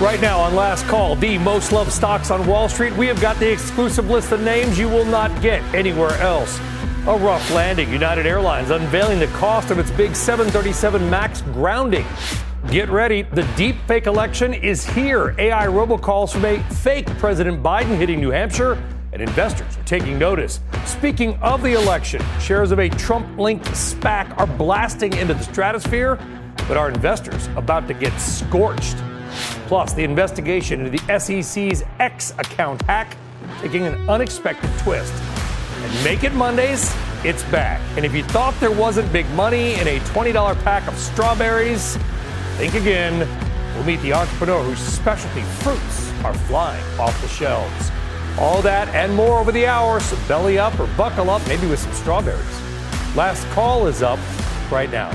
Right now on Last Call, the most loved stocks on Wall Street, we have got the exclusive list of names you will not get anywhere else. A rough landing. United Airlines unveiling the cost of its big 737 MAX grounding. Get ready. The deep fake election is here. AI robocalls from a fake President Biden hitting New Hampshire, and investors are taking notice. Speaking of the election, shares of a Trump linked SPAC are blasting into the stratosphere, but are investors about to get scorched? Plus, the investigation into the SEC's X account hack taking an unexpected twist. And Make It Mondays, it's back. And if you thought there wasn't big money in a $20 pack of strawberries, think again. We'll meet the entrepreneur whose specialty fruits are flying off the shelves. All that and more over the hour, so belly up or buckle up, maybe with some strawberries. Last call is up right now.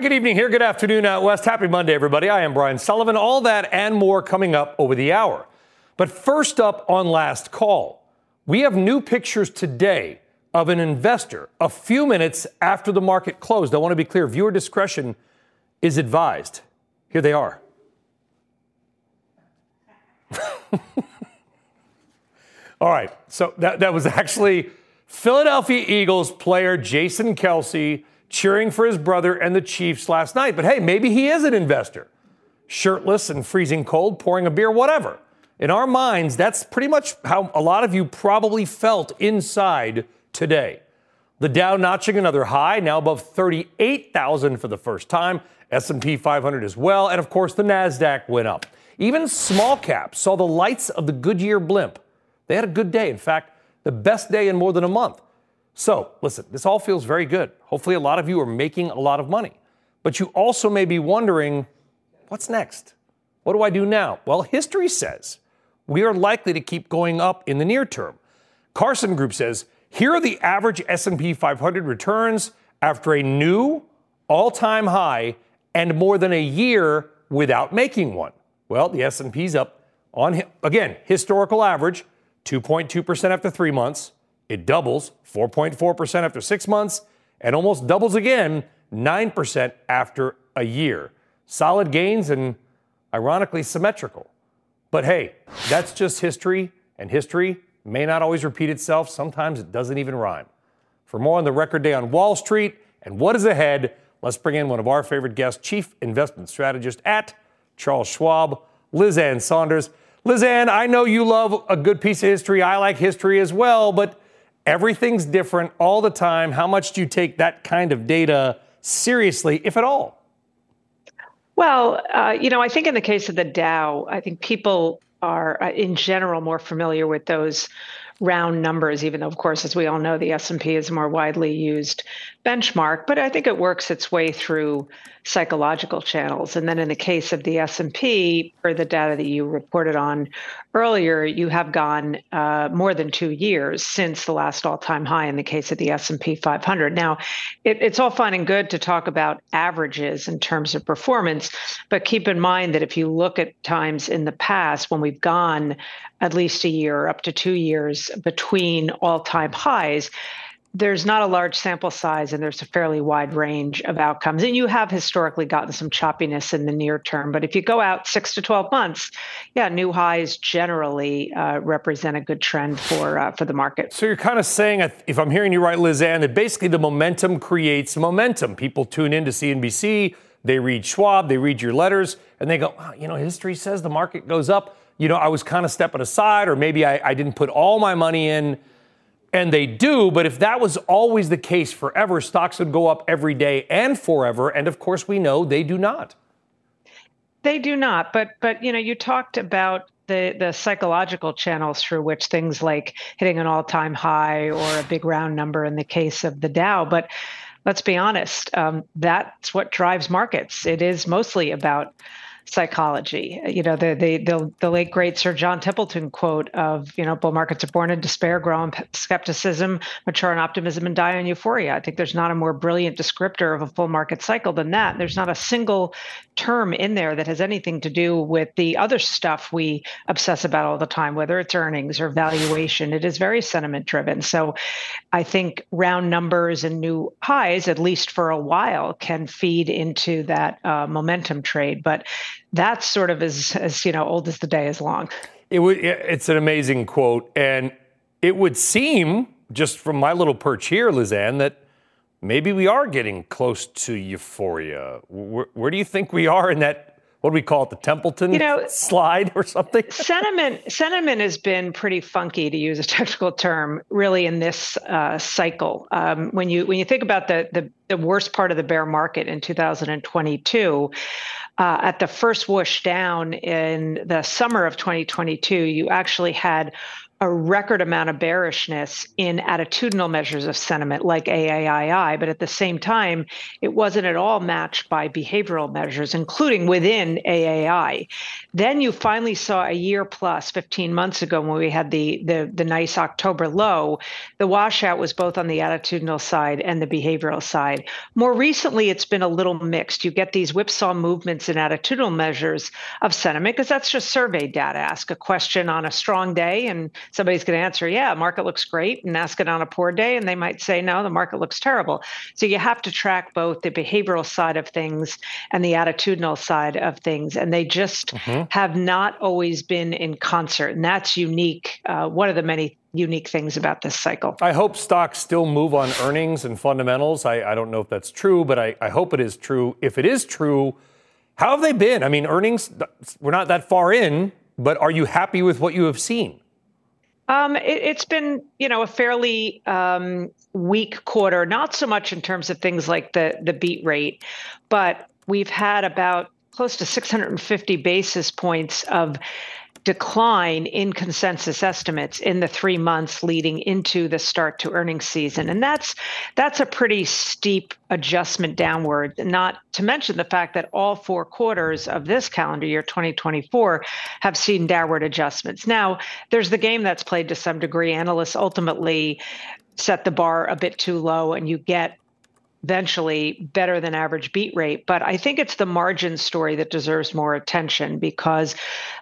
Good evening here. Good afternoon out west. Happy Monday, everybody. I am Brian Sullivan. All that and more coming up over the hour. But first up on last call, we have new pictures today of an investor a few minutes after the market closed. I want to be clear viewer discretion is advised. Here they are. All right, so that, that was actually Philadelphia Eagles player Jason Kelce cheering for his brother and the Chiefs last night. But hey, maybe he is an investor. Shirtless and freezing cold, pouring a beer, whatever. In our minds, that's pretty much how a lot of you probably felt inside today. The Dow notching another high, now above 38,000 for the first time. S&P 500 as well, and of course the Nasdaq went up. Even small caps saw the lights of the Goodyear blimp. They had a good day. In fact, the best day in more than a month. So, listen, this all feels very good. Hopefully, a lot of you are making a lot of money. But you also may be wondering, what's next? What do I do now? Well, history says we are likely to keep going up in the near term. Carson Group says here are the average S&P 500 returns after a new all-time high and more than a year without making one. Well, the S&P's up on again, historical average 2.2% after 3 months, it doubles 4.4% after six months and almost doubles again 9% after a year. Solid gains and ironically symmetrical. But hey, that's just history, and history may not always repeat itself. Sometimes it doesn't even rhyme. For more on the record day on Wall Street and what is ahead, let's bring in one of our favorite guests, Chief Investment Strategist at Charles Schwab, Liz Ann Sonders. Liz Ann, I know you love a good piece of history. I like history as well, but Everything's different all the time. How much do you take that kind of data seriously, if at all? Well, uh, you know, I think in the case of the Dow, I think people are uh, in general more familiar with those round numbers even though of course as we all know the S&P is a more widely used benchmark but I think it works its way through psychological channels. And then in the case of the S&P or the data that you reported on earlier you have gone uh, more than 2 years since the last all-time high in the case of the S&P 500 now it, it's all fine and good to talk about averages in terms of performance but keep in mind that if you look at times in the past when we've gone at least a year, up to two years between all time highs, there's not a large sample size and there's a fairly wide range of outcomes. And you have historically gotten some choppiness in the near term. But if you go out six to 12 months, yeah, new highs generally uh, represent a good trend for, uh, for the market. So you're kind of saying, if I'm hearing you right, Liz Ann, that basically the momentum creates momentum. People tune in to CNBC, they read Schwab, they read your letters, and they go, wow, you know, history says the market goes up you know, I was kind of stepping aside, or maybe I, I didn't put all my money in. And they do, but if that was always the case forever, stocks would go up every day and forever. And of course, we know they do not. They do not. But but you know, you talked about the the psychological channels through which things like hitting an all-time high or a big round number in the case of the Dow. But let's be honest, um, that's what drives markets. It is mostly about psychology. You know, the, the the the, late great Sir John Templeton quote of, you know, bull markets are born in despair, grow in skepticism, mature in optimism, and die in euphoria. I think there's not a more brilliant descriptor of a full market cycle than that. There's not a single term in there that has anything to do with the other stuff we obsess about all the time, whether it's earnings or valuation. It is very sentiment driven. So I think round numbers and new highs, at least for a while, can feed into that uh, momentum trade. But that's sort of as, as you know old as the day is long. It would, it's an amazing quote, and it would seem just from my little perch here, Liz Ann, that maybe we are getting close to euphoria. Where, where, do you think we are in that? What do we call it? The Templeton you know, slide or something? sentiment sentiment has been pretty funky, to use a technical term, really in this uh, cycle. Um, when you when you think about the, the the worst part of the bear market in 2022 uh, at the first whoosh down in the summer of 2022, you actually had a record amount of bearishness in attitudinal measures of sentiment like AAII, but at the same time, it wasn't at all matched by behavioral measures, including within AAII. Then you finally saw a year plus, 15 months ago, when we had the, the, the nice October low, the washout was both on the attitudinal side and the behavioral side. More recently, it's been a little mixed. You get these whipsaw movements in attitudinal measures of sentiment because that's just survey data. Ask a question on a strong day and somebody's going to answer, yeah, market looks great, and ask it on a poor day, and they might say, no, the market looks terrible. So you have to track both the behavioral side of things and the attitudinal side of things, and they just mm-hmm. have not always been in concert, and that's unique. Uh, one of the many unique things about this cycle. I hope stocks still move on earnings and fundamentals. I, I don't know if that's true, but I, I hope it is true. If it is true, how have they been? I mean, earnings, we're not that far in, but are you happy with what you have seen? Um, it, has been, you know, a fairly um, weak quarter. Not so much in terms of things like the the beat rate, but we've had about close to 650 basis points of decline in consensus estimates in the three months leading into the start to earnings season. And that's that's a pretty steep adjustment downward not to mention the fact that all four quarters of this calendar year 2024 have seen downward adjustments. Now there's the game that's played to some degree. Analysts ultimately set the bar a bit too low and you get eventually better than average beat rate. But I think it's the margin story that deserves more attention because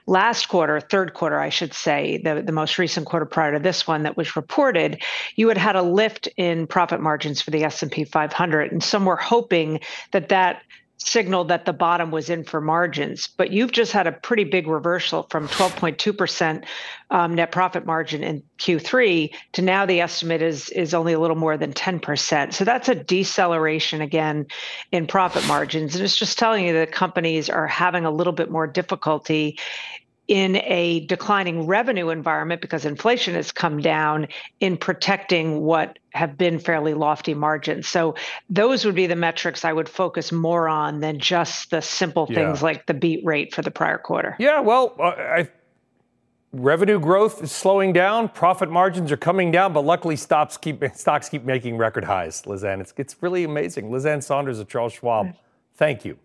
last quarter, third quarter, I should say, the, the most recent quarter prior to this one that was reported, you had had a lift in profit margins for the S&P 500. And some were hoping that that signaled that the bottom was in for margins, but you've just had a pretty big reversal from 12.2% um, net profit margin in Q3 to now the estimate is is only a little more than 10%. So that's a deceleration again in profit margins, and it's just telling you that companies are having a little bit more difficulty in a declining revenue environment because inflation has come down in protecting what have been fairly lofty margins. So those would be the metrics I would focus more on than just the simple things yeah. like the beat rate for the prior quarter. Yeah, well, uh, I, revenue growth is slowing down, profit margins are coming down, but luckily stocks keep stocks keep making record highs. Liz Ann, it's it's really amazing. Liz Ann Sonders of Charles Schwab. Thank you.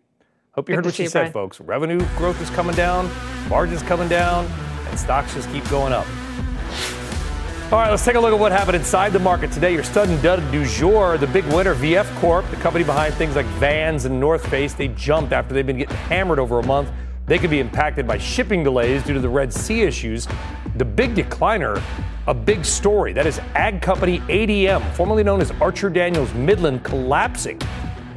Hope you Good heard what she said, Brian. folks. Revenue growth is coming down, margins coming down, and stocks just keep going up. All right, let's take a look at what happened inside the market today. Your stud and dud du jour, the big winner, VF Corp, the company behind things like Vans and North Face, they jumped after they've been getting hammered over a month. They could be impacted by shipping delays due to the Red Sea issues. The big decliner, a big story. That is ag company ADM, formerly known as Archer Daniels Midland, collapsing.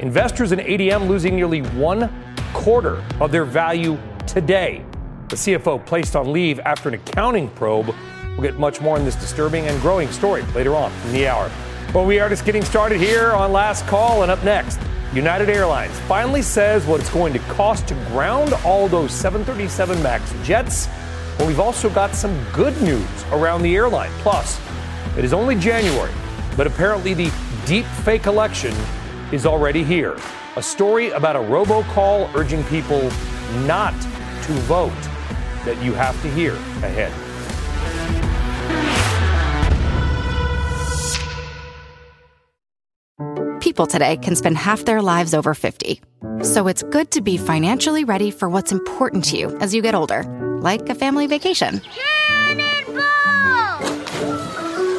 Investors in ADM losing nearly one quarter of their value today. The CFO placed on leave after an accounting probe. We'll get much more on this disturbing and growing story later on in the hour. Well, we are just getting started here on Last Call, and up next, United Airlines finally says what it's going to cost to ground all those 737 MAX jets. But we've also got some good news around the airline. Plus, It is only January, but apparently the deep fake election is already here. A story about a robocall urging people not to vote that you have to hear ahead. People today can spend half their lives over 50. So it's good to be financially ready for what's important to you as you get older, like a family vacation.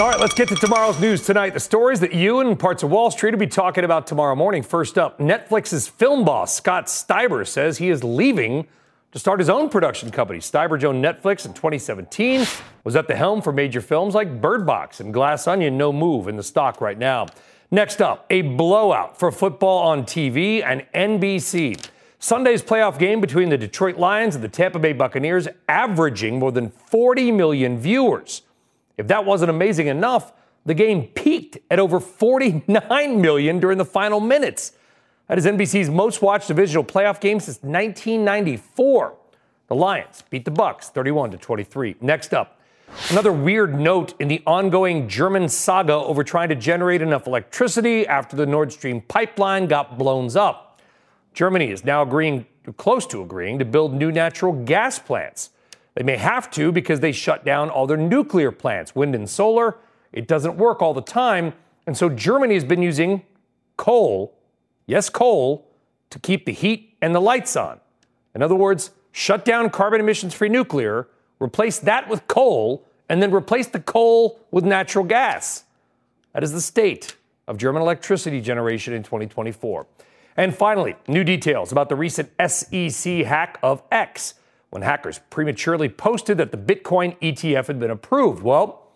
All right, let's get to tomorrow's news tonight. The stories that you and parts of Wall Street will be talking about tomorrow morning. First up, Netflix's film boss, Scott Stuber, says he is leaving to start his own production company. Stuber joined Netflix in 2017, was at the helm for major films like Bird Box and Glass Onion, no move in the stock right now. Next up, a blowout for football on TV and NBC. Sunday's playoff game between the Detroit Lions and the Tampa Bay Buccaneers averaging more than 40 million viewers. If that wasn't amazing enough, the game peaked at over 49 million during the final minutes. That is NBC's most watched divisional playoff game since 1994. The Lions beat the Bucs 31 to 23. Next up, another weird note in the ongoing German saga over trying to generate enough electricity after the Nord Stream pipeline got blown up. Germany is now agreeing close to agreeing to build new natural gas plants. They may have to because they shut down all their nuclear plants, wind and solar. It doesn't work all the time. And so Germany has been using coal, yes, coal, to keep the heat and the lights on. In other words, shut down carbon emissions free nuclear, replace that with coal, and then replace the coal with natural gas. That is the state of German electricity generation in 2024. And finally, new details about the recent SEC hack of X when hackers prematurely posted that the Bitcoin ETF had been approved. Well,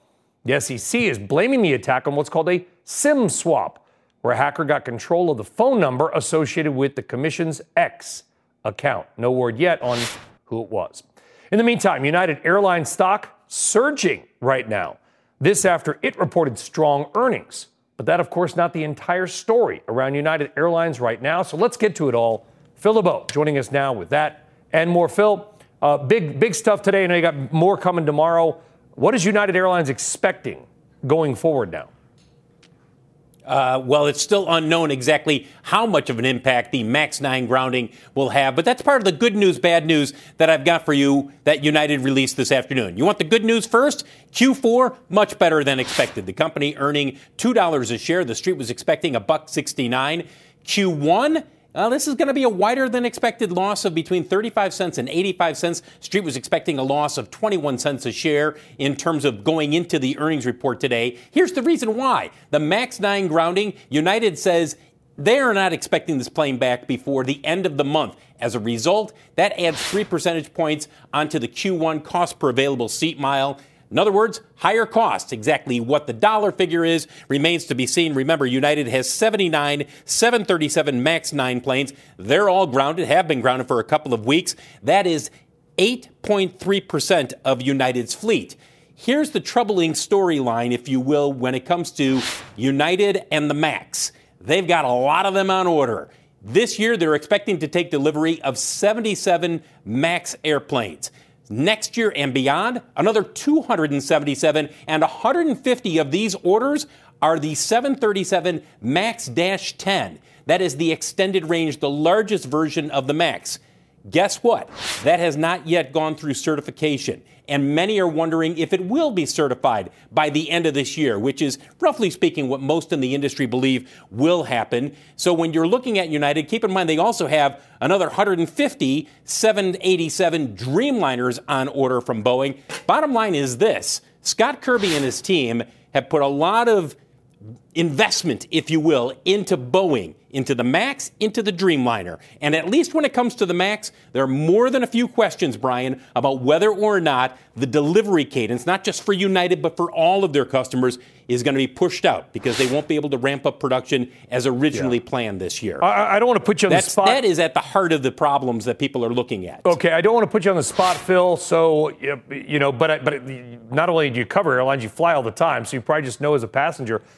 the SEC is blaming the attack on what's called a SIM swap, where a hacker got control of the phone number associated with the commission's X account. No word yet on who it was. In the meantime, United Airlines stock surging right now. This after it reported strong earnings. But that, of course, not the entire story around United Airlines right now. So let's get to it all. Phil LeBeau joining us now with that and more. Phil, uh, big, big stuff today. I know you got more coming tomorrow. What is United Airlines expecting going forward now? Uh, well, it's still unknown exactly how much of an impact the MAX 9 grounding will have, but that's part of the good news, bad news that I've got for you that United released this afternoon. You want the good news first? Q4, much better than expected. The company earning $2 a share. The street was expecting a buck 69. Q1, uh, this is going to be a wider than expected loss of between 35 cents and 85 cents. Street was expecting a loss of 21 cents a share in terms of going into the earnings report today. Here's the reason why. The MAX 9 grounding, United says they are not expecting this plane back before the end of the month. As a result, that adds three percentage points onto the Q1 cost per available seat mile. In other words, higher costs. Exactly what the dollar figure is remains to be seen. Remember, United has 79 737 MAX 9 planes. They're all grounded, have been grounded for a couple of weeks. That is 8.3% of United's fleet. Here's the troubling storyline, if you will, when it comes to United and the MAX. They've got a lot of them on order. This year, they're expecting to take delivery of 77 MAX airplanes. Next year and beyond, another 277, and 150 of these orders are the 737 MAX 10. That is the extended range, the largest version of the MAX. Guess what? That has not yet gone through certification. And many are wondering if it will be certified by the end of this year, which is, roughly speaking, what most in the industry believe will happen. So when you're looking at United, keep in mind they also have another 150 787 Dreamliners on order from Boeing. Bottom line is this Scott Kirby and his team have put a lot of investment, if you will, into Boeing, into the MAX, into the Dreamliner. And at least when it comes to the MAX, there are more than a few questions, Brian, about whether or not the delivery cadence, not just for United, but for all of their customers, is going to be pushed out because they won't be able to ramp up production as originally yeah. planned this year. I, I, don't want to put you on That's, the spot. That is at the heart of the problems that people are looking at. Okay, I don't want to put you on the spot, Phil. So, you know, but, but not only do you cover airlines, you fly all the time, so you probably just know as a passenger –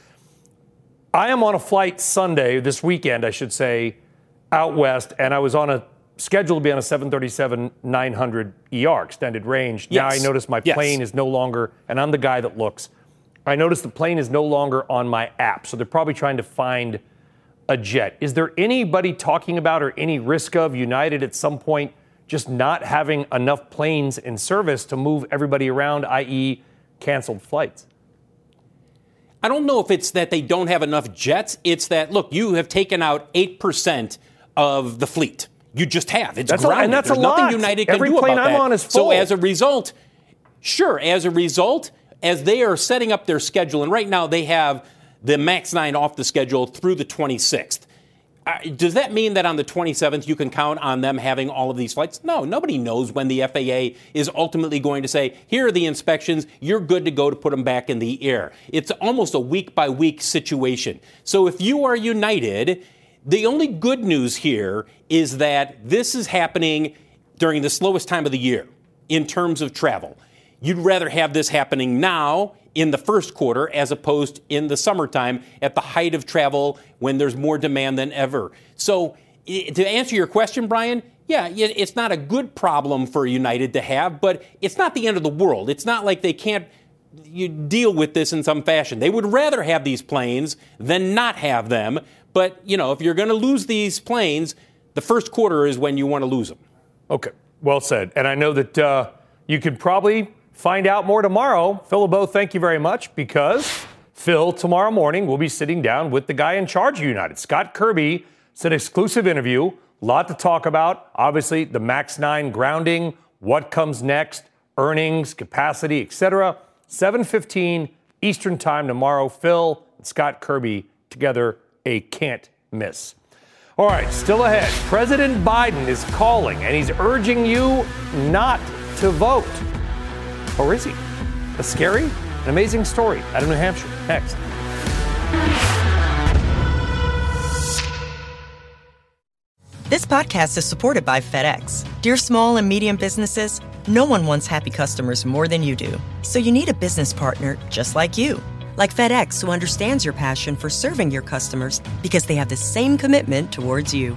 I am on a flight Sunday, this weekend, I should say, out west, and I was on a schedule to be on a 737 900 ER, extended range. Yes. Now I notice my yes. plane is no longer, and I'm the guy that looks. I notice the plane is no longer on my app, so they're probably trying to find a jet. Is there anybody talking about or any risk of United at some point just not having enough planes in service to move everybody around, i.e., canceled flights? I don't know if it's that they don't have enough jets. It's that, look, you have taken out 8% of the fleet. You just have. It's that's grounded. A, and that's There's a nothing lot. United can Every do plane about I'm that. on is full. So as a result, sure, as a result, as they are setting up their schedule, and right now they have the MAX 9 off the schedule through the 26th. Does that mean that on the 27th you can count on them having all of these flights? No, nobody knows when the FAA is ultimately going to say, here are the inspections, you're good to go to put them back in the air. It's almost a week by week situation. So if you are United, the only good news here is that this is happening during the slowest time of the year in terms of travel. You'd rather have this happening now in the first quarter as opposed in the summertime at the height of travel when there's more demand than ever. So, to answer your question, Brian, yeah, it's not a good problem for United to have, but it's not the end of the world. It's not like they can't you deal with this in some fashion. They would rather have these planes than not have them. But, you know, if you're going to lose these planes, the first quarter is when you want to lose them. Okay, well said. And I know that uh, you could probably Find out more tomorrow. Phil LeBeau, thank you very much because Phil, tomorrow morning, will be sitting down with the guy in charge of United, Scott Kirby. It's an exclusive interview. A lot to talk about. Obviously, the MAX 9 grounding, what comes next, earnings, capacity, etc. 7:15 Eastern Time tomorrow. Phil and Scott Kirby together, a can't miss. All right, still ahead. President Biden is calling and he's urging you not to vote. Or is he? A scary, an amazing story out of New Hampshire. Next. This podcast is supported by FedEx. Dear small and medium businesses, no one wants happy customers more than you do. So you need a business partner just like you. Like FedEx, who understands your passion for serving your customers because they have the same commitment towards you.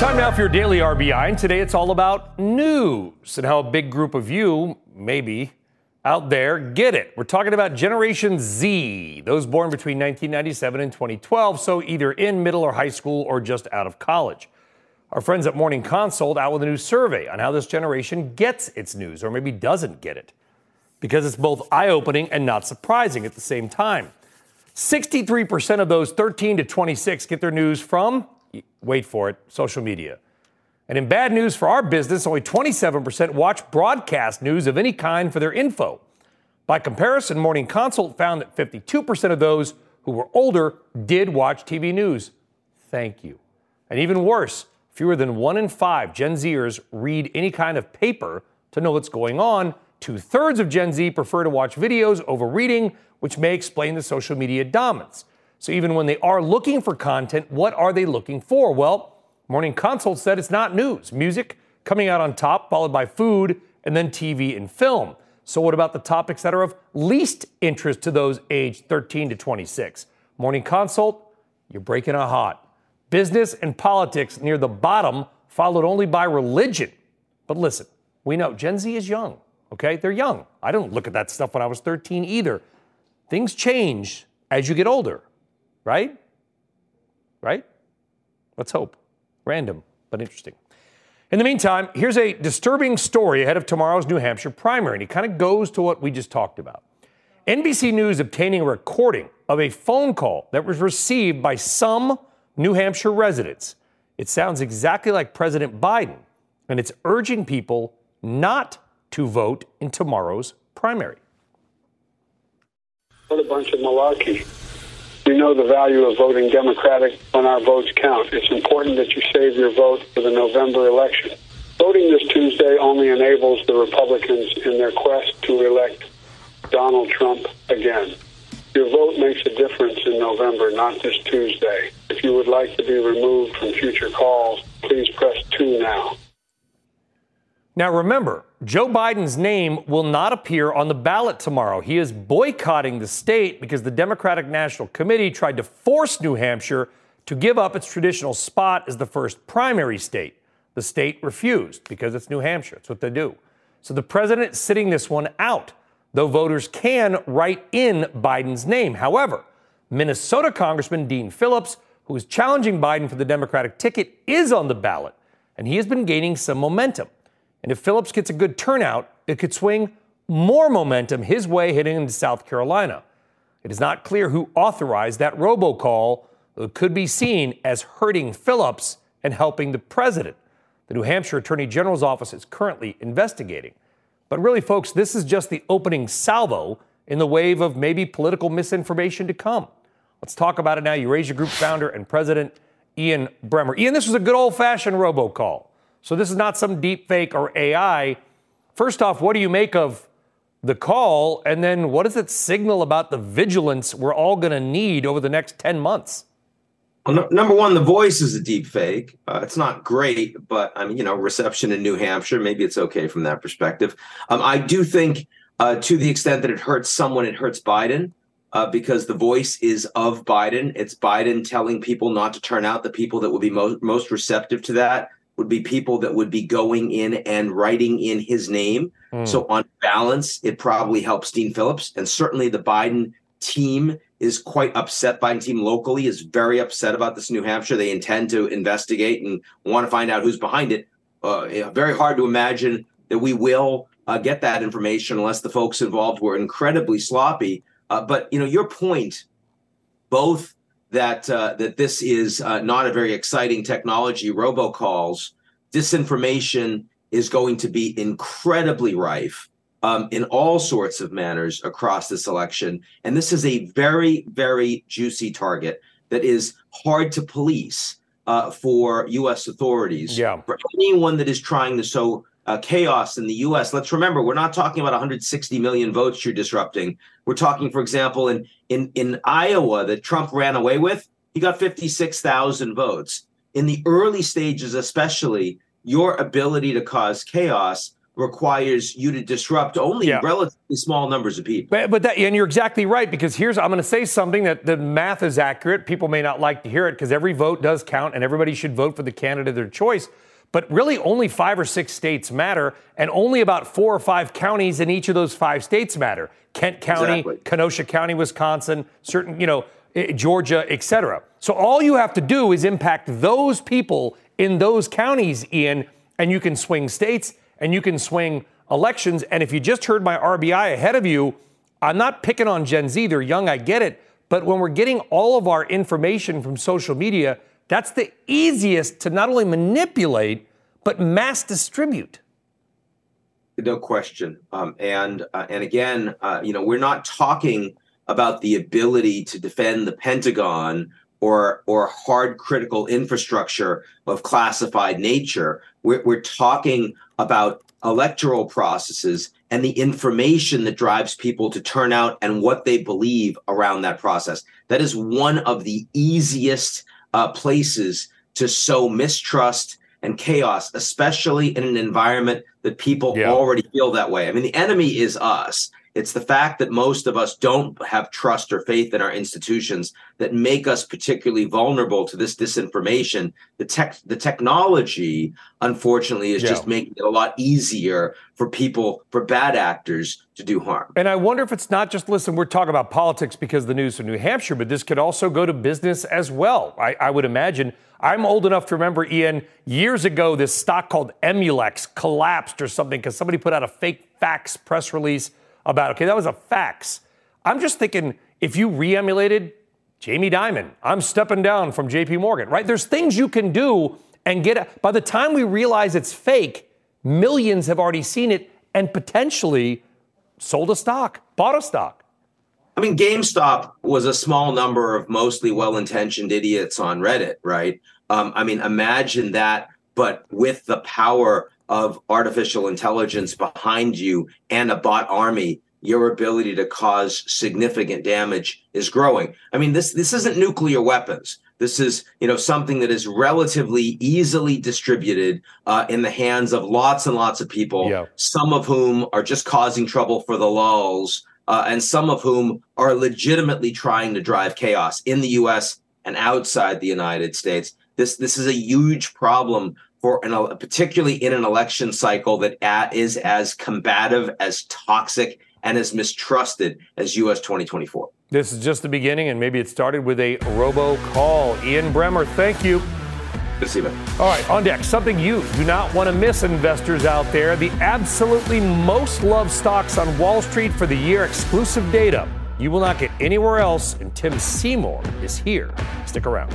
Time now for your daily RBI. And today it's all about news and how a big group of you, maybe, out there get it. We're talking about Generation Z, those born between 1997 and 2012, so either in middle or high school or just out of college. Our friends at Morning Consult out with a new survey on how this generation gets its news or maybe doesn't get it. Because it's both eye opening and not surprising at the same time. 63% of those 13 to 26 get their news from wait for it, social media. And in bad news for our business, only 27% watch broadcast news of any kind for their info. By comparison, Morning Consult found that 52% of those who were older did watch TV news. Thank you. And even worse, fewer than one in five Gen Zers read any kind of paper to know what's going on. Two thirds of Gen Z prefer to watch videos over reading, which may explain the social media dominance. So even when they are looking for content, what are they looking for? Well, Morning Consult said it's not news. Music coming out on top, followed by food, and then TV and film. So, what about the topics that are of least interest to those aged 13 to 26? Morning Consult, you're breaking a hot. Business and politics near the bottom, followed only by religion. But listen, we know Gen Z is young, okay? They're young. I don't look at that stuff when I was 13 either. Things change as you get older, right? Right? Let's hope. Random, but interesting. In the meantime, here's a disturbing story ahead of tomorrow's New Hampshire primary, and it kind of goes to what we just talked about. NBC News obtaining a recording of a phone call that was received by some New Hampshire residents. It sounds exactly like President Biden, and it's urging people not to vote in tomorrow's primary. What a bunch of malarkey. We know the value of voting Democratic when our votes count. It's important that you save your vote for the November election. Voting this Tuesday only enables the Republicans in their quest to elect Donald Trump again. Your vote makes a difference in November, not this Tuesday. If you would like to be removed from future calls, please press 2 now. Now remember, Joe Biden's name will not appear on the ballot tomorrow. He is boycotting the state because the Democratic National Committee tried to force New Hampshire to give up its traditional spot as the first primary state. The state refused because it's New Hampshire. That's what they do. So the president is sitting this one out, though voters can write in Biden's name. However, Minnesota Congressman Dean Phillips, who is challenging Biden for the Democratic ticket, is on the ballot, and he has been gaining some momentum. And if Phillips gets a good turnout, it could swing more momentum his way heading into South Carolina. It is not clear who authorized that robocall, though it could be seen as hurting Phillips and helping the president. The New Hampshire Attorney General's office is currently investigating. But really, folks, this is just the opening salvo in the wave of maybe political misinformation to come. Let's talk about it now. Eurasia Group founder and president Ian Bremmer. Ian, this was a good old fashioned robocall. So this is not some deep fake or AI. First off, what do you make of the call? And then what does it signal about the vigilance we're all going to need over the next 10 months? Well, no, number one, the voice is a deep fake. Uh, it's not great, but I mean, you know, reception in New Hampshire, maybe it's okay from that perspective. Um, I do think, uh, to the extent that it hurts someone, it hurts Biden. Uh, because the voice is of Biden. It's Biden telling people not to turn out. The people that will be most most receptive to that would be people that would be going in and writing in his name. Mm. So on balance, it probably helps Dean Phillips, and certainly the Biden team is quite upset. Biden team locally is very upset about this New Hampshire. They intend to investigate and want to find out who's behind it. Uh, very hard to imagine that we will uh, get that information unless the folks involved were incredibly sloppy. Uh, but you know, your point, both that uh, that this is uh, not a very exciting technology. Robocalls, disinformation is going to be incredibly rife um, in all sorts of manners across this election, and this is a very very juicy target that is hard to police uh, for U.S. authorities. Yeah. For anyone that is trying to sow uh, chaos in the U.S. Let's remember, we're not talking about 160 million votes you're disrupting. We're talking, for example, in in in Iowa that Trump ran away with, he got 56,000 votes. In the early stages, especially, your ability to cause chaos requires you to disrupt only yeah. relatively small numbers of people. But, but that, and you're exactly right because here's I'm going to say something that the math is accurate. People may not like to hear it because every vote does count, and everybody should vote for the candidate of their choice. But really, only five or six states matter, and only about four or five counties in each of those five states matter. Kent County, exactly. Kenosha County, Wisconsin, certain, you know, eh, Georgia, et cetera. So all you have to do is impact those people in those counties, Ian, and you can swing states and you can swing elections. And if you just heard my RBI ahead of you, I'm not picking on Gen Z. They're young, I get it. But when we're getting all of our information from social media, that's the easiest to not only manipulate, but mass distribute. No question. Um, and uh, and again, uh, you know, we're not talking about the ability to defend the Pentagon or or hard critical infrastructure of classified nature. We're, we're talking about electoral processes and the information that drives people to turn out and what they believe around that process. That is one of the easiest uh, places to sow mistrust and chaos, especially in an environment that people Yeah. already feel that way. I mean, the enemy is us. It's the fact that most of us don't have trust or faith in our institutions that make us particularly vulnerable to this disinformation. The tech, the technology, unfortunately, is Yeah. just making it a lot easier for people, for bad actors to do harm. And I wonder if it's not just, listen, we're talking about politics because the news from New Hampshire, but this could also go to business as well. I, I would imagine. I'm old enough to remember, Ian, years ago, this stock called Emulex collapsed or something because somebody put out a fake fax press release about, okay, that was a fax. I'm just thinking if you re emulated Jamie Dimon, I'm stepping down from JP Morgan, right? There's things you can do and get, by the time we realize it's fake, millions have already seen it and potentially sold a stock, bought a stock. I mean, GameStop was a small number of mostly well intentioned idiots on Reddit, right? Um, I mean, imagine that, but with the power of artificial intelligence behind you and a bot army, your ability to cause significant damage is growing. I mean, this this isn't nuclear weapons. This is, you know, something that is relatively easily distributed uh, in the hands of lots and lots of people. Yeah. Some of whom are just causing trouble for the lulls, uh, and some of whom are legitimately trying to drive chaos in the U.S. and outside the United States. This this is a huge problem for an particularly in an election cycle that is as combative, as toxic, and as mistrusted as U.S. 2024. This is just the beginning, and maybe it started with a robo call. Ian Bremmer, thank you. Good to see you. All right, on deck, something you do not want to miss, investors out there. The absolutely most loved stocks on Wall Street for the year, exclusive data you will not get anywhere else, and Tim Seymour is here. Stick around.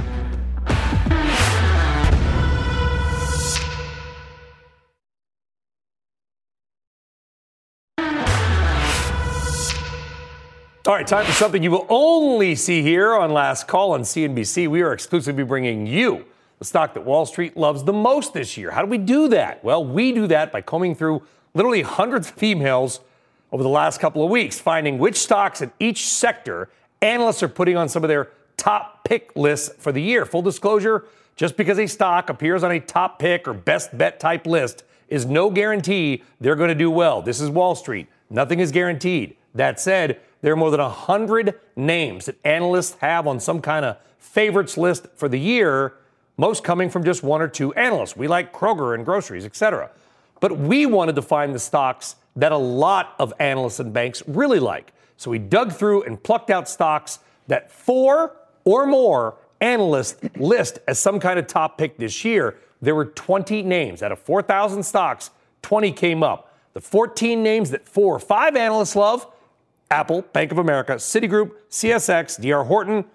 All right, time for something you will only see here on Last Call on CNBC. We are exclusively bringing you the stock that Wall Street loves the most this year. How do we do that? Well, we do that by combing through literally hundreds of emails over the last couple of weeks, finding which stocks in each sector analysts are putting on some of their top pick lists for the year. Full disclosure just because a stock appears on a top pick or best bet type list is no guarantee they're going to do well. This is Wall Street. Nothing is guaranteed. That said, there are more than 100 names that analysts have on some kind of favorites list for the year, most coming from just one or two analysts. We like Kroger and groceries, etc. But we wanted to find the stocks that a lot of analysts and banks really like. So we dug through and plucked out stocks that four or more analysts list as some kind of top pick this year. There were 20 names out of 4,000 stocks, 20 came up. The 14 names that four or five analysts love Apple, Bank of America, Citigroup, CSX, DR Horton,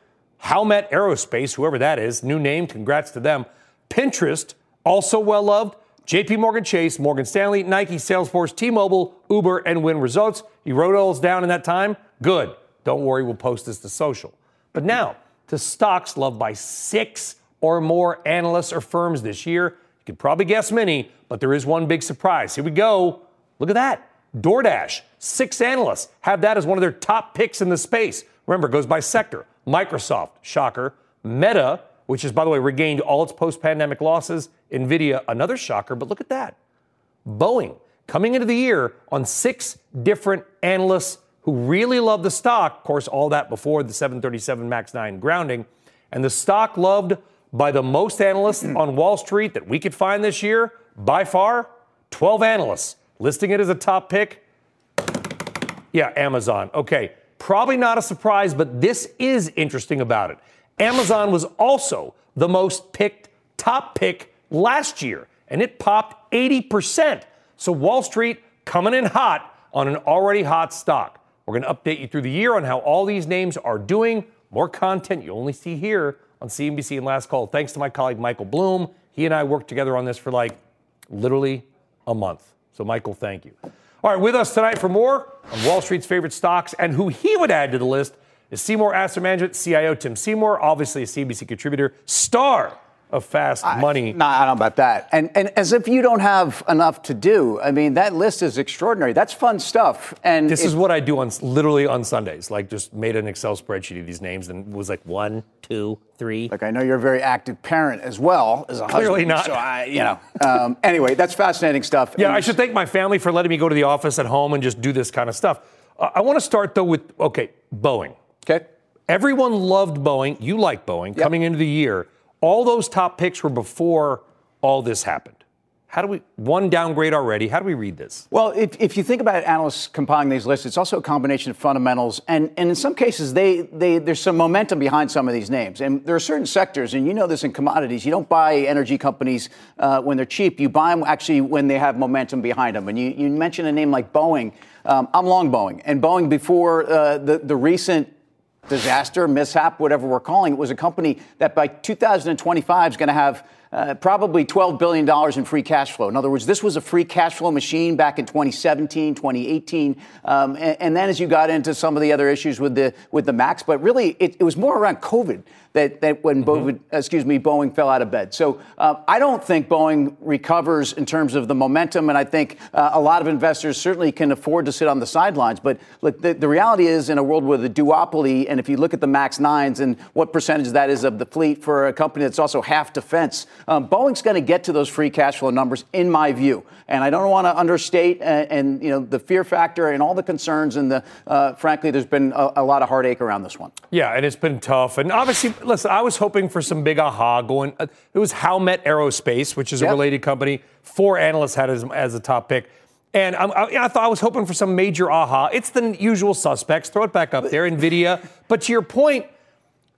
Howmet Aerospace, whoever that is, new name, congrats to them. Pinterest, also well loved. JP Morgan Chase, Morgan Stanley, Nike, Salesforce, T Mobile, Uber, and Wynn Resorts. You wrote all those down in that time? Good. Don't worry, we'll post this to social. But now, to stocks loved by six or more analysts or firms this year. You could probably guess many, but there is one big surprise. Here we go. Look at that. DoorDash, six analysts have that as one of their top picks in the space. Remember, it goes by sector. Microsoft, shocker. Meta, which has, by the way, regained all its post pandemic losses. Nvidia, another shocker, but look at that. Boeing, coming into the year on six different analysts who really love the stock. Of course, all that before the 737 MAX 9 grounding. And the stock loved by the most analysts on Wall Street that we could find this year, by far, 12 analysts listing it as a top pick. Yeah, Amazon. Okay, probably not a surprise, but this is interesting about it. Amazon was also the most picked top pick last year, and it popped 80%. So Wall Street coming in hot on an already hot stock. We're going to update you through the year on how all these names are doing. More content you only see here on CNBC and Last Call. Thanks to my colleague Michael Bloom. He and I worked together on this for like literally a month. So, Michael, thank you. All right, with us tonight for more on Wall Street's favorite stocks and who he would add to the list is Seymour Asset Management CIO Tim Seymour, obviously a CNBC contributor, star of fast money. No, I don't know about that. And and as if you don't have enough to do. I mean, that list is extraordinary. That's fun stuff. And This it- is what I do on literally on Sundays. Like just made an Excel spreadsheet of these names and was like one, two, three. Like I know you're a very active parent as well as a Clearly husband, not. So I, you know. Um, anyway, that's fascinating stuff. Yeah, And- I should thank my family for letting me go to the office at home and just do this kind of stuff. Uh, I want to start though with okay, Boeing. Okay. Everyone loved Boeing. You like Boeing coming into the year. All those top picks were before all this happened. How do we one downgrade already? How do we read this? Well, if, if you think about analysts compiling these lists, it's also a combination of fundamentals, and, and in some cases, they, they there's some momentum behind some of these names. And there are certain sectors, and you know this in commodities, you don't buy energy companies uh, when they're cheap. You buy them actually when they have momentum behind them. And you, you mentioned a name like Boeing. Um, I'm long Boeing, and Boeing before uh, the the recent disaster, mishap, whatever we're calling it, was a company that by 2025 is going to have uh, probably $12 billion in free cash flow. In other words, this was a free cash flow machine back in 2017, 2018. Um, and, and, then as you got into some of the other issues with the, with the MAX, but really it, it was more around COVID that, that when Mm-hmm. Boeing, excuse me, Boeing fell out of bed. So uh, I don't think Boeing recovers in terms of the momentum. And I think uh, a lot of investors certainly can afford to sit on the sidelines. But look, the, the reality is in a world with a duopoly, and if you look at the MAX 9s and what percentage that is of the fleet for a company that's also half defense, um, Boeing's going to get to those free cash flow numbers, in my view. And I don't want to understate and, and, you know the fear factor and all the concerns and the uh, frankly, there's been a, a lot of heartache around this one. Yeah, and it's been tough. And obviously, listen, I was hoping for some big aha going. Uh, it was Howmet Aerospace, which is a related company. Four analysts had it as, as a top pick. And I, I, I thought I was hoping for some major aha. It's the usual suspects. Throw it back up there, NVIDIA. But to your point,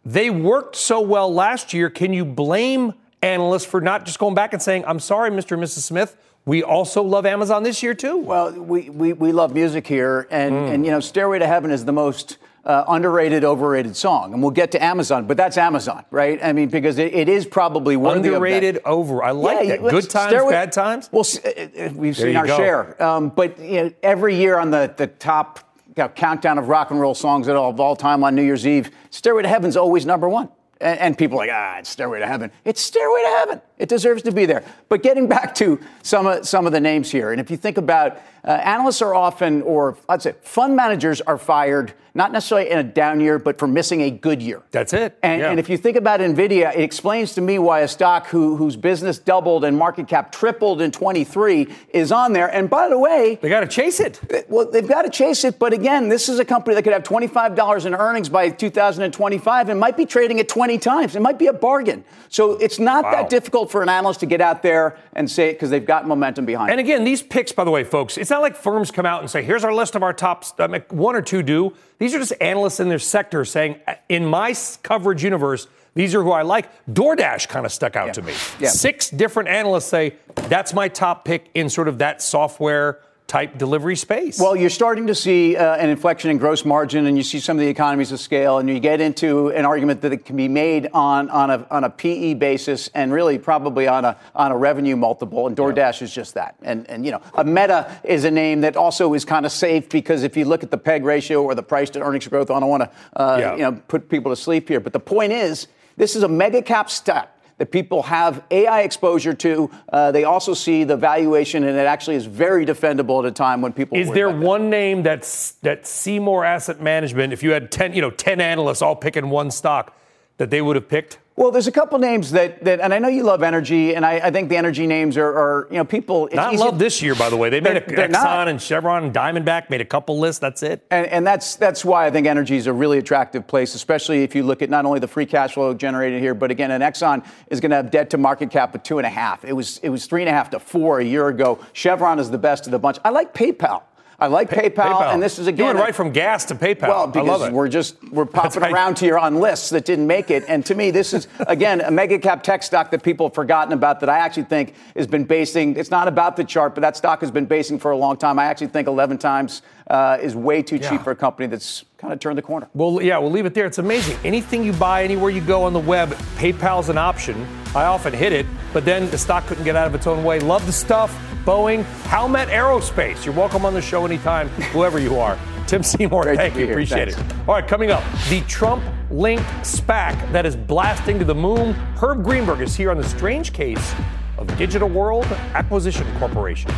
they worked so well last year. Can you blame analysts for not just going back and saying, I'm sorry, Mr. and Mrs. Smith, we also love Amazon this year too? Well, we, we, we love music here, and, Mm. and you know, Stairway to Heaven is the most uh, underrated, overrated song. And we'll get to Amazon, but that's Amazon, right? I mean, because it, it is probably worthy Underrated, over. I like Yeah, that. Good times, Stairway- bad times? Well, s- uh, uh, we've There seen our go. share. Um, but you know, every year on the, the top you know, countdown of rock and roll songs of all, of all time on New Year's Eve, Stairway to Heaven's always number one. And, and people are like, ah, it's Stairway to Heaven. It's Stairway to Heaven. It deserves to be there. But getting back to some of, some of the names here, and if you think about uh, analysts are often, or I'd say fund managers are fired, not necessarily in a down year, but for missing a good year. That's it. And, Yeah. and if you think about Nvidia, it explains to me why a stock who, whose business doubled and market cap tripled in 23 is on there. And by the way, they got to chase it. Well, they've got to chase it. But again, this is a company that could have $25 in earnings by 2025 and might be trading at 20 times. It might be a bargain. So it's not Wow. that difficult for an analyst to get out there and say it because they've got momentum behind And it. again, these picks, by the way, folks, it's not like firms come out and say, here's our list of our top, one or two do. These are just analysts in their sector saying, in my coverage universe, these are who I like. DoorDash kind of stuck out to me. Yeah. Six different analysts say, that's my top pick in sort of that software type delivery space. Well, you're starting to see uh, an inflection in gross margin, and you see some of the economies of scale, and you get into an argument that it can be made on, on, a, on a PE basis and really probably on a, on a revenue multiple, and DoorDash is just that. And, and, you know, a Meta is a name that also is kind of safe because if you look at the PEG ratio or the price to earnings growth, I don't want to, uh, Yeah. you know, put people to sleep here. But the point is, this is a mega cap stock that people have AI exposure to. Uh, they also see the valuation, and it actually is very defendable at a time when people. is there about that. one name that's that Seymour Asset Management, if you had 10, you know, 10 analysts all picking one stock, that they would have picked? Well, there's a couple names that, that and I know you love energy, and I, I think the energy names are, are you know, people. It's Not easy- love this year, by the way. They made a they're Exxon not. and Chevron and Diamondback made a couple lists. That's it. And, and that's that's why I think energy is a really attractive place, especially if you look at not only the free cash flow generated here, but again, an Exxon is going to have debt to market cap of two and a half. It was it was three and a half to four a year ago. Chevron is the best of the bunch. I like PayPal. I like PayPal, and this is You again went right from gas to PayPal. Well, I because love it. we're just we're popping around here on lists that didn't make it, and to me, this is again a mega cap tech stock that people have forgotten about. That I actually think has been basing. It's not about the chart, but that stock has been basing for a long time. I actually think 11 times uh, is way too Yeah. cheap for a company that's kind of turned the corner. Well, yeah, we'll leave it there. It's amazing. Anything you buy, anywhere you go on the web, PayPal's an option. I often hit it, but then the stock couldn't get out of its own way. Love the stuff. Boeing, Howmet Aerospace. You're welcome on the show anytime, whoever you are. Tim Seymour, Great thank you. here. Appreciate Thanks. it. All right, coming up, the Trump linked SPAC that is blasting to the moon. Herb Greenberg is here on the strange case of Digital World Acquisition Corporation.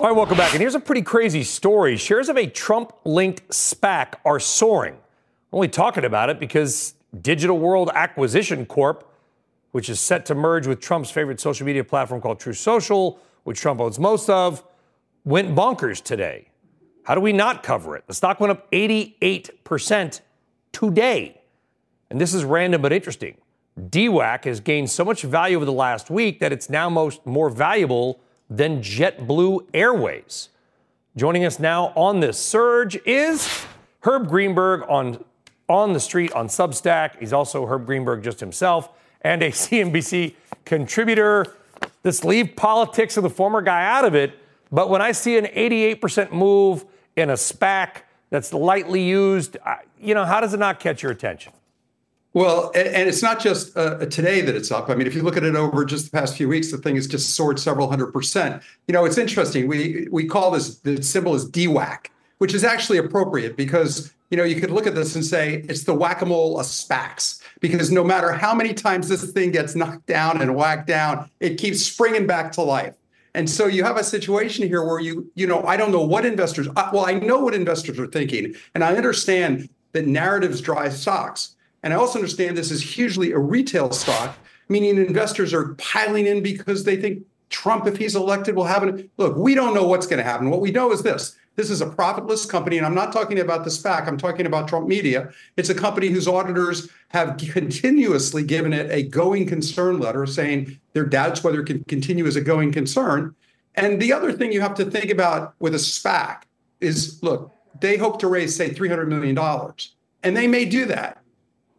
All right, welcome back. And here's a pretty crazy story. Shares of a Trump linked SPAC are soaring. We're only talking about it because Digital World Acquisition Corp, which is set to merge with Trump's favorite social media platform called Truth Social, which Trump owns most of, went bonkers today. How do we not cover it? The stock went up 88% today. And this is random but interesting. DWAC has gained so much value over the last week that it's now most more valuable than JetBlue Airways. Joining us now on this surge is Herb Greenberg on on the street on Substack. He's also Herb Greenberg just himself and a CNBC contributor. Let's leave politics and the former guy out of it. But when I see an 88% move in a SPAC that's lightly used, you know, how does it not catch your attention? Well, and it's not just uh, today that it's up. I mean, if you look at it over just the past few weeks, the thing has just soared several hundred percent. You know, it's interesting. We we call this the symbol is DWAC, which is actually appropriate because you know you could look at this and say it's the whack-a-mole of SPACs because no matter how many times this thing gets knocked down and whacked down, it keeps springing back to life. And so you have a situation here where you, you know, I don't know what investors, uh, well, I know what investors are thinking, and I understand that narratives drive stocks. And I also understand this is hugely a retail stock, meaning investors are piling in because they think Trump, if he's elected, will have an. Look, we don't know what's going to happen. What we know is this this is a profitless company. And I'm not talking about the SPAC, I'm talking about Trump Media. It's a company whose auditors have continuously given it a going concern letter saying their doubts whether it can continue as a going concern. And the other thing you have to think about with a SPAC is look, they hope to raise, say, $300 million, and they may do that.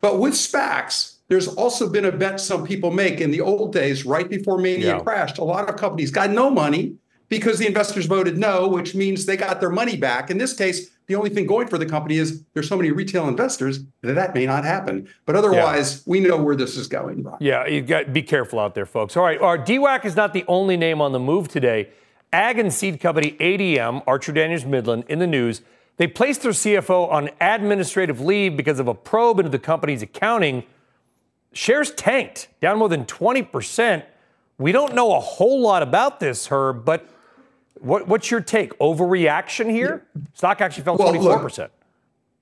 But with SPACs, there's also been a bet some people make in the old days, right before Mania Yeah. crashed. A lot of companies got no money because the investors voted no, which means they got their money back. In this case, the only thing going for the company is there's so many retail investors that that may not happen. But otherwise, we know where this is going. Brian. Yeah, you got be careful out there, folks. All right, our DWAC is not the only name on the move today. Ag and seed company ADM, Archer Daniels Midland, in the news. They placed their CFO on administrative leave because of a probe into the company's accounting. Shares tanked, down more than 20%. We don't know a whole lot about this, Herb, but what, what's your take? Overreaction here? Stock actually fell Well, 24%. look,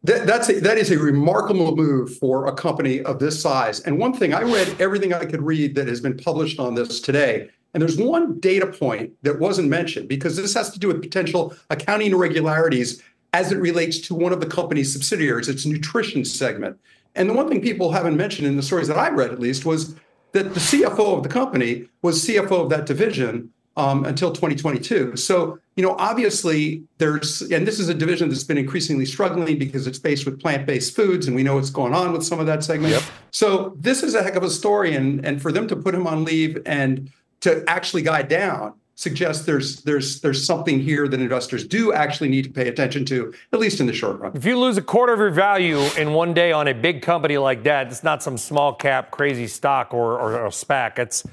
That, that's a, that is a remarkable move for a company of this size. And one thing I read everything I could read that has been published on this today, and there's one data point that wasn't mentioned because this has to do with potential accounting irregularities as it relates to one of the company's subsidiaries, its nutrition segment. And the one thing people haven't mentioned in the stories that I read, at least, was that the CFO of the company was CFO of that division um, until 2022. So, you know, obviously there's, and this is a division that's been increasingly struggling because it's based with plant-based foods, and we know what's going on with some of that segment. So this is a heck of a story, and and for them to put him on leave and to actually guide down suggests there's there's there's something here that investors do actually need to pay attention to, at least in the short run. If you lose a quarter of your value in one day on a big company like that, it's not some small cap crazy stock or, or a SPAC. It's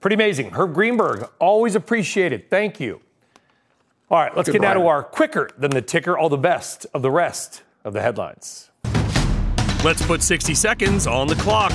pretty amazing. Herb Greenberg, always appreciated. Thank you. All right, let's get now to our quicker than the ticker, all the best of the rest of the headlines. Let's put 60 seconds on the clock.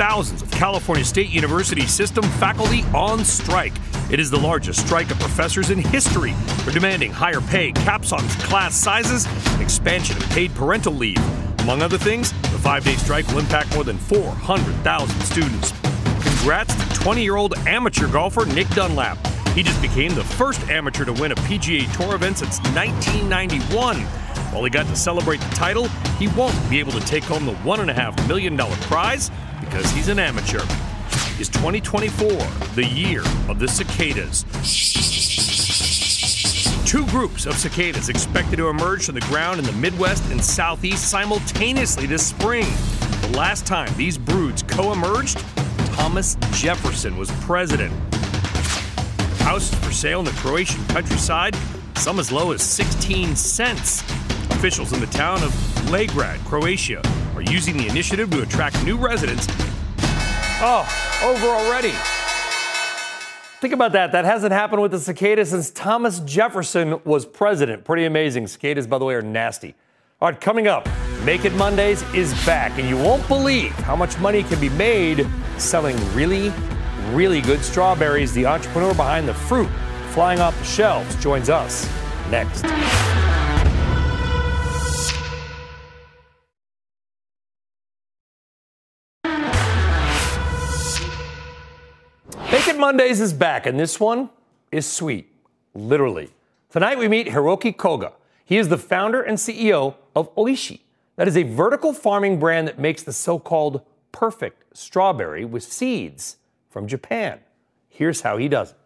Thousands of California State University system faculty on strike. It is the largest strike of professors in history. They're demanding higher pay, caps on class sizes, and expansion of paid parental leave. Among other things, the five day strike will impact more than 400,000 students. Congrats to 20 year old amateur golfer Nick Dunlap. He just became the first amateur to win a PGA Tour event since 1991. While he got to celebrate the title, he won't be able to take home the $1.5 million prize because he's an amateur. Is 2024 the year of the cicadas? Two groups of cicadas expected to emerge from the ground in the Midwest and Southeast simultaneously this spring. The last time these broods co emerged, Thomas Jefferson was president. Houses for sale in the Croatian countryside, some as low as 16 cents. Officials in the town of Legrad, Croatia, are using the initiative to attract new residents. Oh, over already. Think about that. That hasn't happened with the cicada since Thomas Jefferson was president. Pretty amazing. Cicadas, by the way, are nasty. All right, coming up, Make It Mondays is back, and you won't believe how much money can be made selling really, really good strawberries. The entrepreneur behind the fruit flying off the shelves joins us next. Mondays is back, and this one is sweet, literally. Tonight we meet Hiroki Koga. He is the founder and CEO of Oishii. That is a vertical farming brand that makes the so called perfect strawberry with seeds from Japan. Here's how he does it.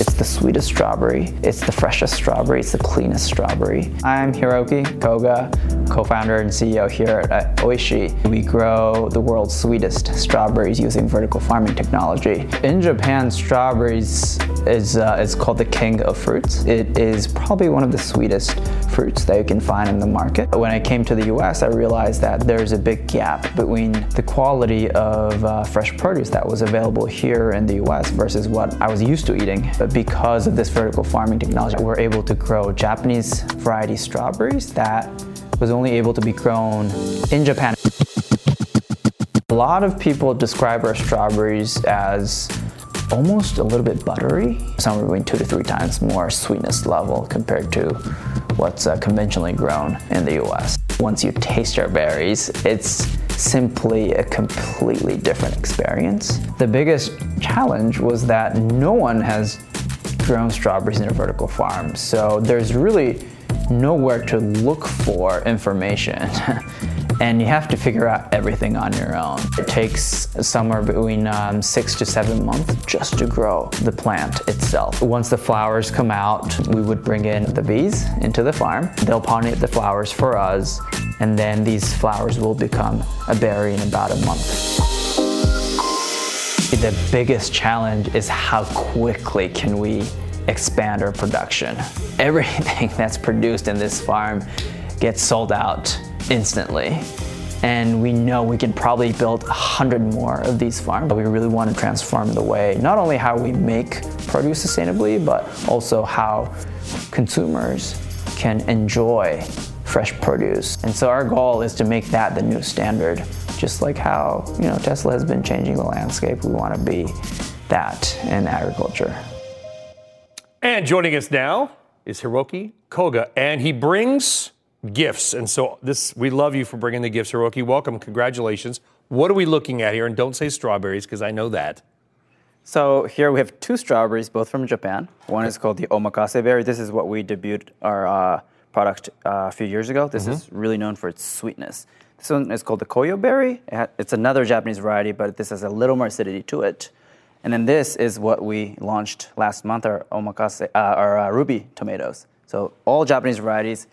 It's the sweetest strawberry. It's the freshest strawberry. It's the cleanest strawberry. I'm Hiroki Koga, co-founder and CEO here at Oishii. We grow the world's sweetest strawberries using vertical farming technology. In Japan, strawberries is, uh, is called the king of fruits. It is probably one of the sweetest fruits that you can find in the market. When I came to the US, I realized that there's a big gap between the quality of uh, fresh produce that was available here in the US versus what I was used to eating. But because of this vertical farming technology, we're able to grow Japanese variety strawberries that was only able to be grown in Japan. A lot of people describe our strawberries as almost a little bit buttery, somewhere between two to three times more sweetness level compared to what's uh, conventionally grown in the US. Once you taste our berries, it's simply a completely different experience. The biggest challenge was that no one has grown strawberries in a vertical farm, so there's really nowhere to look for information. and you have to figure out everything on your own. It takes somewhere between um, six to seven months just to grow the plant itself. Once the flowers come out, we would bring in the bees into the farm. They'll pollinate the flowers for us, and then these flowers will become a berry in about a month. The biggest challenge is how quickly can we expand our production. Everything that's produced in this farm gets sold out instantly. And we know we can probably build a hundred more of these farms. But we really want to transform the way, not only how we make produce sustainably, but also how consumers can enjoy fresh produce. And so our goal is to make that the new standard, just like how, you know, Tesla has been changing the landscape. We want to be that in agriculture. And joining us now is Hiroki Koga, and he brings gifts. And so this, we love you for bringing the gifts, Hiroki. Welcome, congratulations. What are we looking at here? And don't say strawberries because I know that. So here we have two strawberries, both from Japan. One is called the omakase berry. This is what we debuted our uh, product uh, a few years ago. This mm-hmm. is really known for its sweetness. This one is called the koyo berry. It's another Japanese variety, but this has a little more acidity to it. And then this is what we launched last month, our omakase, uh, our uh, ruby tomatoes. So all Japanese varieties,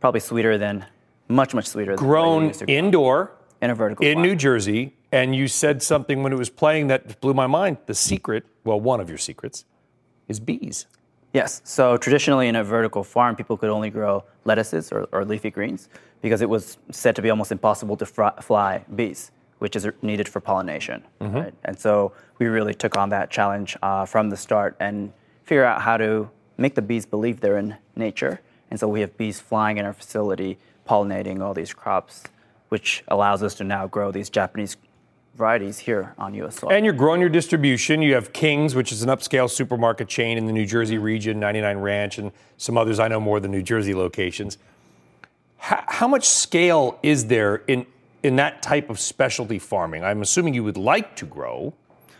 probably sweeter than, much, much sweeter. Grown indoor. In a vertical In farm. New Jersey. And you said something when it was playing that blew my mind. The secret, well, one of your secrets, is bees. Yes. So traditionally in a vertical farm, people could only grow lettuces or, or leafy greens because it was said to be almost impossible to fr- fly bees which is needed for pollination. Mm-hmm. Right? And so we really took on that challenge uh, from the start and figure out how to make the bees believe they're in nature. And so we have bees flying in our facility, pollinating all these crops, which allows us to now grow these Japanese varieties here on U.S. soil. And you're growing your distribution. You have King's, which is an upscale supermarket chain in the New Jersey region, 99 Ranch, and some others I know more than New Jersey locations. How, how much scale is there in in that type of specialty farming? I'm assuming you would like to grow.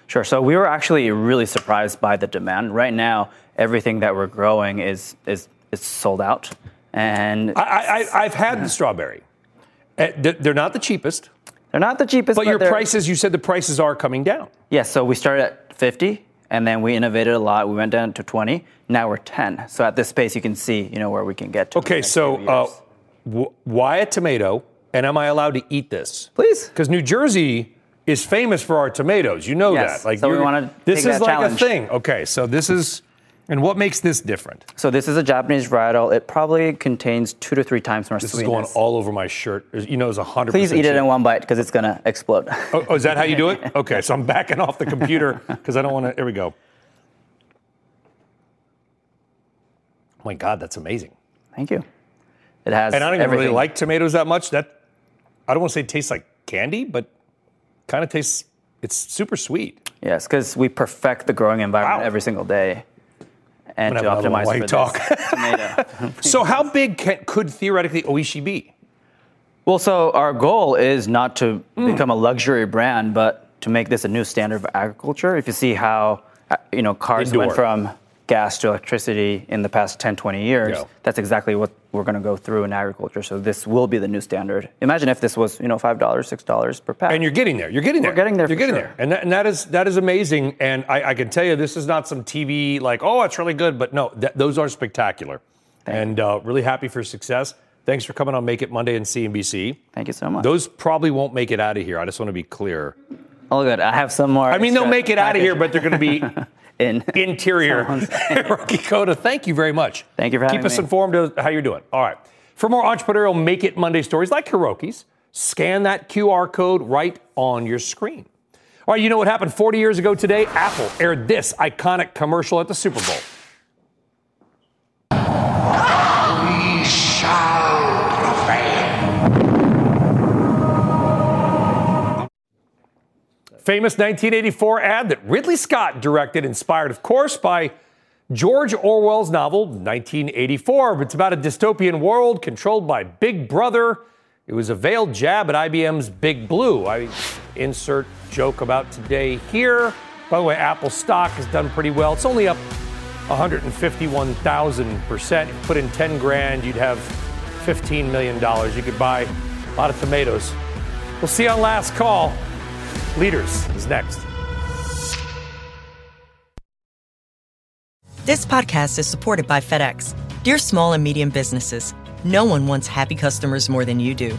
Sure. So we were actually really surprised by the demand. Right now, everything that we're growing is is is sold out. And I, have had yeah. the strawberry. Eh, they're not the cheapest. They're not the cheapest. But, but your prices, you said the prices are coming down. Yes. Yeah, so we started at 50, and then we innovated a lot. We went down to 20. Now we're 10. So at this space, you can see, you know, where we can get to. Okay. So uh, why a tomato? And am I allowed to eat this? Please. Because New Jersey is famous for our tomatoes. You know yes. that. Like so we want to. This is like challenge. a thing. Okay, so this is And what makes this different? So this is a Japanese varietal. It probably contains two to three times more This sweetness. is going all over my shirt. You know, it's 100%. Please eat it in one bite because it's gonna explode. Oh, oh, is that how you do it? Okay, so I'm backing off the computer because I don't want to. Here we go. Oh my God, that's amazing. Thank you. It has. And I don't even really like tomatoes that much. That I don't want to say it tastes like candy, but kind of tastes. It's super sweet. Yes, because we perfect the growing environment every single day, and to gonna have another one optimize for talk. this tomato. So how big can, could theoretically Oishii be? Well, so our goal is not to Mm. become a luxury brand, but to make this a new standard of agriculture. If you see how, uh, you know, cars Indoor. went from gas to electricity in the past 10, 20 years, Yeah. that's exactly what we're going to go through in agriculture. So this will be the new standard. Imagine if this was, you know, $5, $6 per pack. And you're getting there. You're getting there. We're getting there You're getting sure. there. And that, and that is that is amazing. And I, I can tell you, this is not some TV like, oh, it's really good. But no, th- those are spectacular. and uh, really happy for success. Thanks for coming on Make It Monday and CNBC. Thank you so much. Those probably won't make it out of here. I just want to be clear. Oh, good. I have some more. I mean, they'll make it out of here, but they're going to be in interior. Hiroki Koga, thank you very much. Thank you for having Keep having us informed of how you're doing. All right. For more entrepreneurial Make It Monday stories like Hiroki's, scan that QR code right on your screen. All right, you know what happened 40 years ago today? Apple aired this iconic commercial at the Super Bowl. Famous 1984 ad that Ridley Scott directed, inspired, of course, by George Orwell's novel 1984. It's about a dystopian world controlled by Big Brother. It was a veiled jab at IBM's Big Blue. I insert joke about today here. By the way, Apple stock has done pretty well. It's only up 151,000%. Put in 10 grand, you'd have $15 million. You could buy a lot of tomatoes. We'll see you on last call. Leaders is next. This podcast is supported by FedEx. Dear small and medium businesses, no one wants happy customers more than you do.